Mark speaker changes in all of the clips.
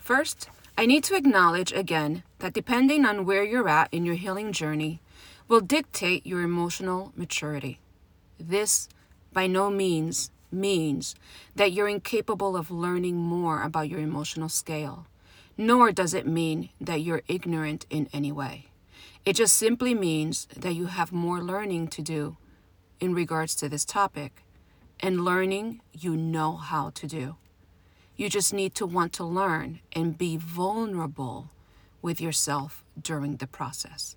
Speaker 1: First, I need to acknowledge again that depending on where you're at in your healing journey will dictate your emotional maturity. This, by no means, means that you're incapable of learning more about your emotional scale, nor does it mean that you're ignorant in any way. It just simply means that you have more learning to do in regards to this topic, and learning you know how to do. You just need to want to learn and be vulnerable with yourself during the process.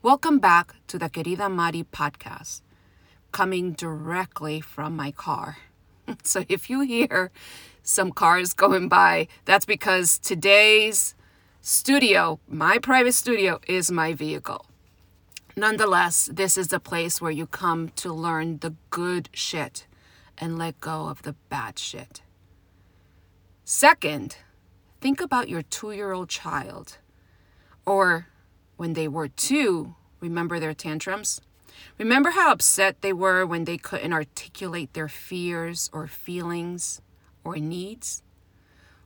Speaker 1: Welcome back to the Querida Mari podcast coming directly from my car. so if you hear some cars going by, that's because today's studio, my private studio, is my vehicle. Nonetheless, this is the place where you come to learn the good shit and let go of the bad shit. Second, think about your two year old child. Or when they were two, remember their tantrums? Remember how upset they were when they couldn't articulate their fears or feelings or needs?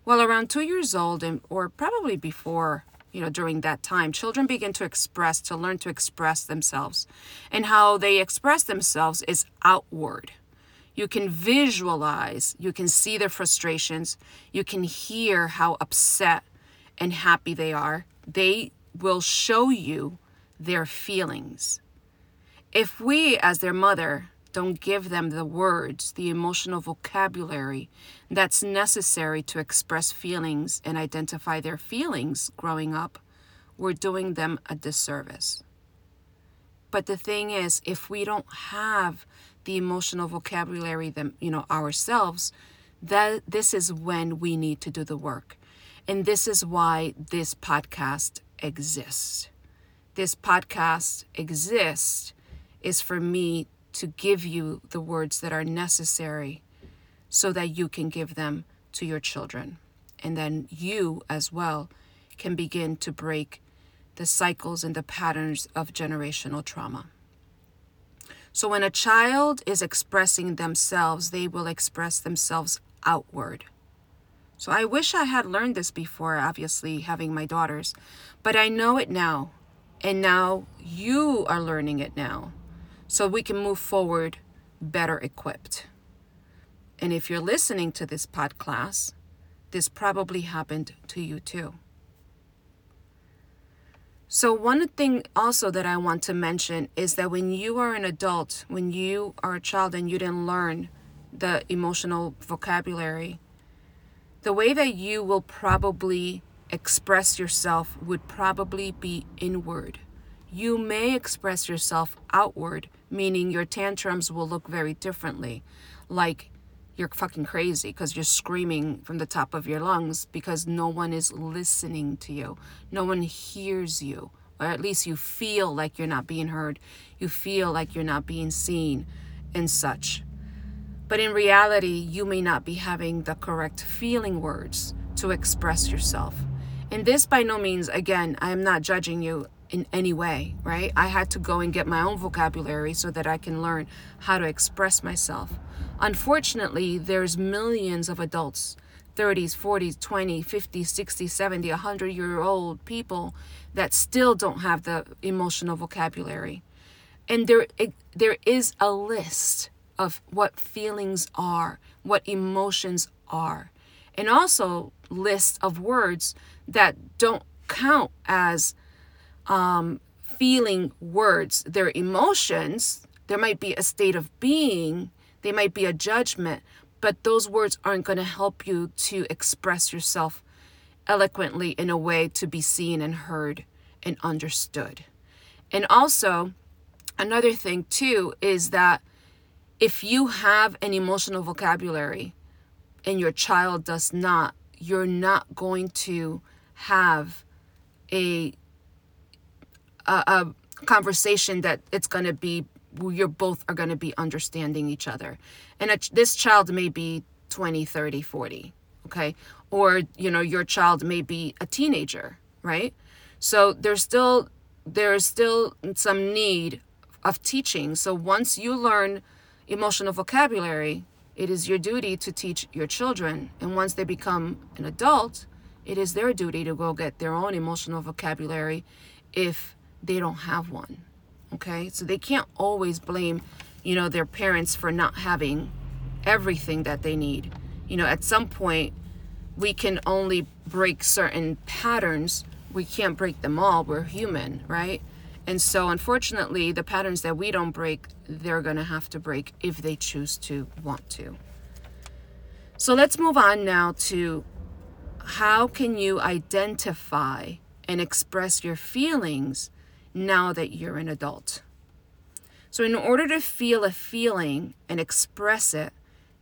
Speaker 1: Well, around two years old, and, or probably before, you know, during that time, children begin to express, to learn to express themselves. And how they express themselves is outward. You can visualize, you can see their frustrations, you can hear how upset and happy they are. They will show you their feelings. If we, as their mother, don't give them the words, the emotional vocabulary that's necessary to express feelings and identify their feelings growing up, we're doing them a disservice. But the thing is, if we don't have the emotional vocabulary them, you know, ourselves, that this is when we need to do the work. And this is why this podcast exists. This podcast exists is for me to give you the words that are necessary so that you can give them to your children. And then you as well can begin to break the cycles and the patterns of generational trauma. So when a child is expressing themselves, they will express themselves outward. So I wish I had learned this before, obviously, having my daughters, but I know it now. And now you are learning it now so we can move forward better equipped. And if you're listening to this pod class, this probably happened to you too. So, one thing also that I want to mention is that when you are an adult, when you are a child and you didn't learn the emotional vocabulary, the way that you will probably express yourself would probably be inward. You may express yourself outward, meaning your tantrums will look very differently. Like you're fucking crazy because you're screaming from the top of your lungs because no one is listening to you. No one hears you. Or at least you feel like you're not being heard. You feel like you're not being seen and such. But in reality, you may not be having the correct feeling words to express yourself. And this, by no means, again, I am not judging you in any way, right? I had to go and get my own vocabulary so that I can learn how to express myself. Unfortunately, there's millions of adults 30s, 40s, 20, 50, 60, 70, 100 year old people that still don't have the emotional vocabulary. And there there is a list of what feelings are, what emotions are, and also lists of words that don't count as um, feeling words, their emotions. There might be a state of being, they might be a judgment, but those words aren't going to help you to express yourself eloquently in a way to be seen and heard and understood. And also, another thing too is that if you have an emotional vocabulary and your child does not, you're not going to have a a, a conversation that it's going to be you're both are going to be understanding each other. And a, this child may be 20 30 40 okay? Or you know your child may be a teenager right? So there's still there's still some need of teaching. So once you learn emotional vocabulary it is your duty to teach your children. And once they become an adult it is their duty to go get their own emotional vocabulary if they don't have one. Okay? So they can't always blame, you know, their parents for not having everything that they need. You know, at some point, we can only break certain patterns. We can't break them all. We're human, right? And so, unfortunately, the patterns that we don't break, they're going to have to break if they choose to want to. So, let's move on now to how can you identify and express your feelings now that you're an adult? So, in order to feel a feeling and express it,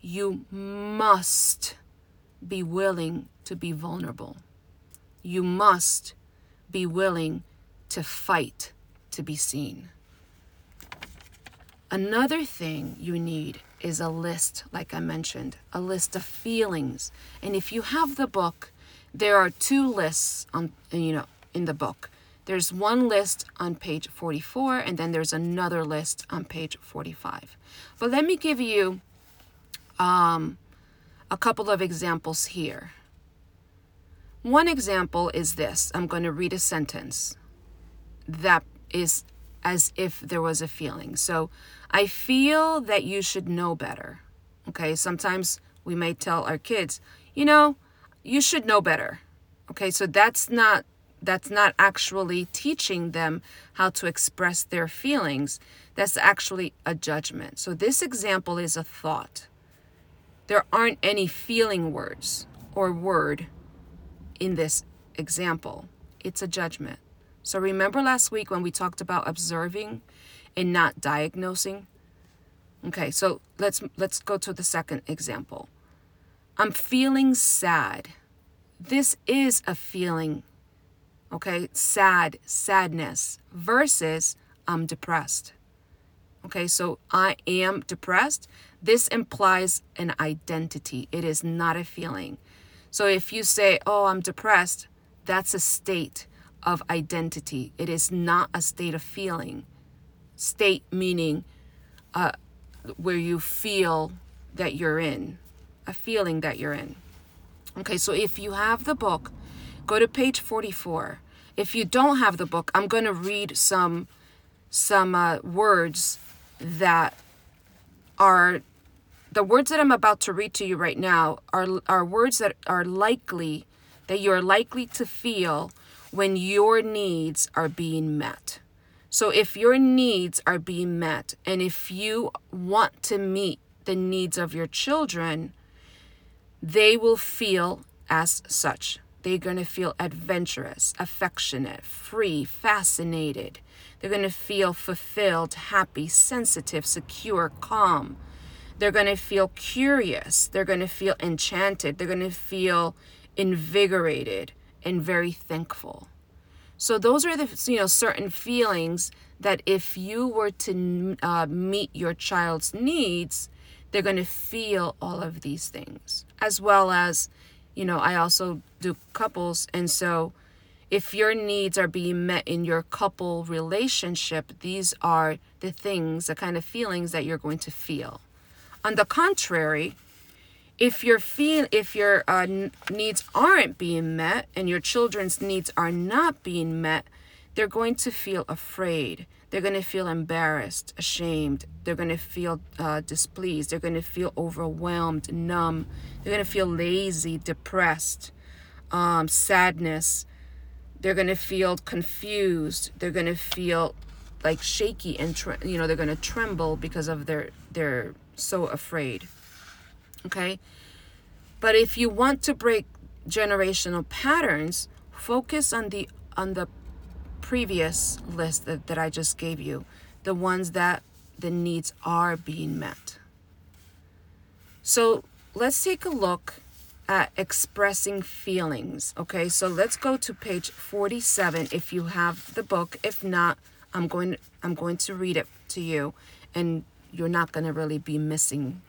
Speaker 1: you must be willing to be vulnerable. You must be willing to fight to be seen. Another thing you need is a list, like I mentioned, a list of feelings. And if you have the book, there are two lists on you know in the book. There's one list on page 44 and then there's another list on page 45. But let me give you um, a couple of examples here. One example is this I'm going to read a sentence that is as if there was a feeling. So, I feel that you should know better. Okay, sometimes we may tell our kids, you know, you should know better. Okay, so that's not that's not actually teaching them how to express their feelings. That's actually a judgment. So this example is a thought. There aren't any feeling words or word in this example. It's a judgment. So remember last week when we talked about observing and not diagnosing? Okay, so let's let's go to the second example. I'm feeling sad. This is a feeling. Okay? Sad, sadness versus I'm depressed. Okay, so I am depressed. This implies an identity, it is not a feeling. So if you say, Oh, I'm depressed, that's a state of identity. It is not a state of feeling. State meaning uh, where you feel that you're in, a feeling that you're in. Okay, so if you have the book, go to page 44. If you don't have the book, I'm going to read some some uh, words that are the words that I'm about to read to you right now are are words that are likely that you're likely to feel when your needs are being met. So if your needs are being met and if you want to meet the needs of your children, they will feel as such. They're going to feel adventurous, affectionate, free, fascinated. They're going to feel fulfilled, happy, sensitive, secure, calm. They're going to feel curious. They're going to feel enchanted. They're going to feel invigorated and very thankful. So those are the you know certain feelings that if you were to uh, meet your child's needs, they're going to feel all of these things, as well as you know I also do couples, and so if your needs are being met in your couple relationship, these are the things, the kind of feelings that you're going to feel. On the contrary, if your feel if your uh, needs aren't being met and your children's needs are not being met, they're going to feel afraid. They're going to feel embarrassed, ashamed. They're going to feel uh, displeased. They're going to feel overwhelmed, numb. They're going to feel lazy, depressed, um, sadness they're going to feel confused they're going to feel like shaky and tre- you know they're going to tremble because of their they're so afraid okay but if you want to break generational patterns focus on the on the previous list that, that i just gave you the ones that the needs are being met so let's take a look at expressing feelings. Okay, so let's go to page 47 if you have the book. If not, I'm going I'm going to read it to you and you're not going to really be missing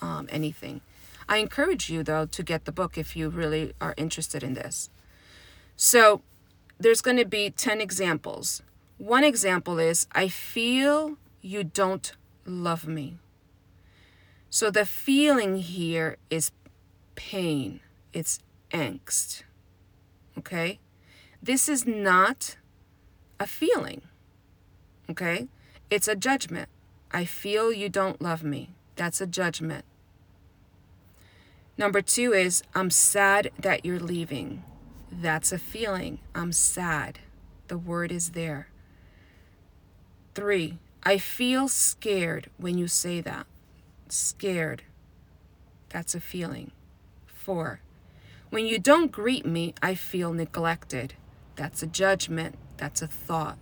Speaker 1: um, anything. I encourage you though to get the book if you really are interested in this. So there's going to be 10 examples. One example is I feel you don't love me. So the feeling here is pain, it's angst. Okay? This is not a feeling. Okay? It's a judgment. I feel you don't love me. That's a judgment. Number two is, I'm sad that you're leaving. That's a feeling. I'm sad. The word is there. Three, I feel scared when you say that. Scared. That's a feeling. Four, when you don't greet me, I feel neglected. That's a judgment. That's a thought.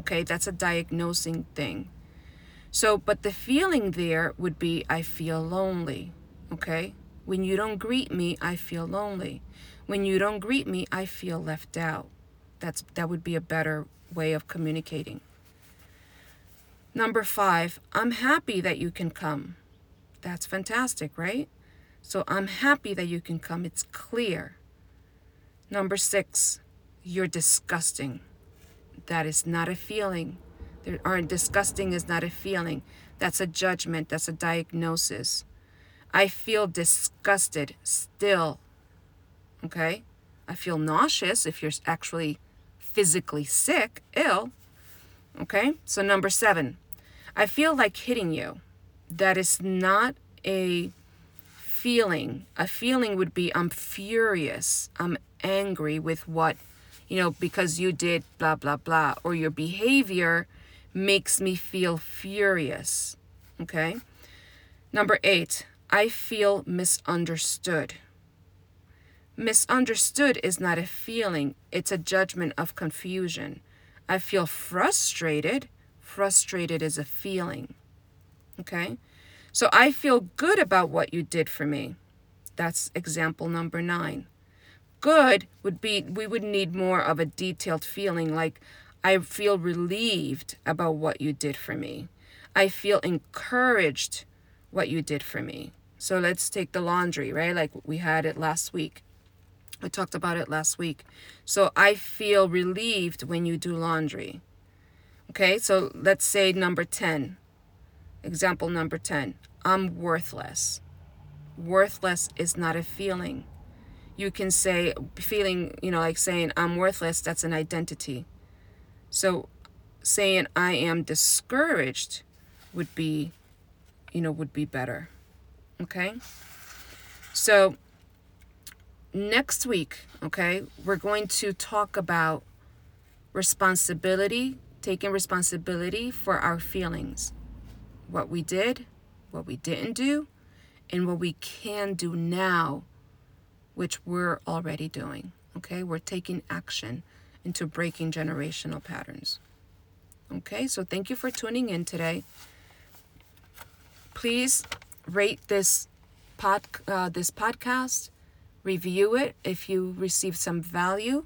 Speaker 1: Okay, that's a diagnosing thing. So, but the feeling there would be I feel lonely. Okay, when you don't greet me, I feel lonely. When you don't greet me, I feel left out. That's that would be a better way of communicating. Number 5, I'm happy that you can come. That's fantastic, right? So I'm happy that you can come. It's clear. Number 6, you're disgusting. That is not a feeling. There are disgusting is not a feeling. That's a judgment. That's a diagnosis. I feel disgusted still. Okay? I feel nauseous if you're actually physically sick, ill. Okay? So, number seven, I feel like hitting you. That is not a feeling. A feeling would be I'm furious, I'm angry with what, you know, because you did blah, blah, blah, or your behavior makes me feel furious. Okay? Number eight, I feel misunderstood. Misunderstood is not a feeling, it's a judgment of confusion. I feel frustrated. Frustrated is a feeling. Okay? So I feel good about what you did for me. That's example number nine. Good would be, we would need more of a detailed feeling like, I feel relieved about what you did for me. I feel encouraged what you did for me. So let's take the laundry, right? Like we had it last week. We talked about it last week. So I feel relieved when you do laundry. Okay, so let's say number 10. Example number 10. I'm worthless. Worthless is not a feeling. You can say, feeling, you know, like saying I'm worthless, that's an identity. So saying I am discouraged would be, you know, would be better. Okay? So, next week, okay, we're going to talk about responsibility, taking responsibility for our feelings. What we did, what we didn't do, and what we can do now, which we're already doing. Okay? We're taking action into breaking generational patterns. Okay? So, thank you for tuning in today. Please rate this pod uh, this podcast, review it if you received some value.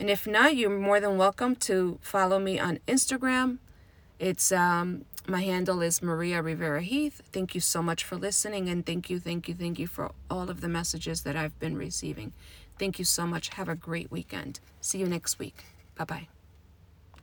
Speaker 1: And if not, you're more than welcome to follow me on Instagram. It's um, my handle is Maria Rivera Heath. Thank you so much for listening, and thank you, thank you, thank you for all of the messages that I've been receiving. Thank you so much. Have a great weekend. See you next week. Bye bye.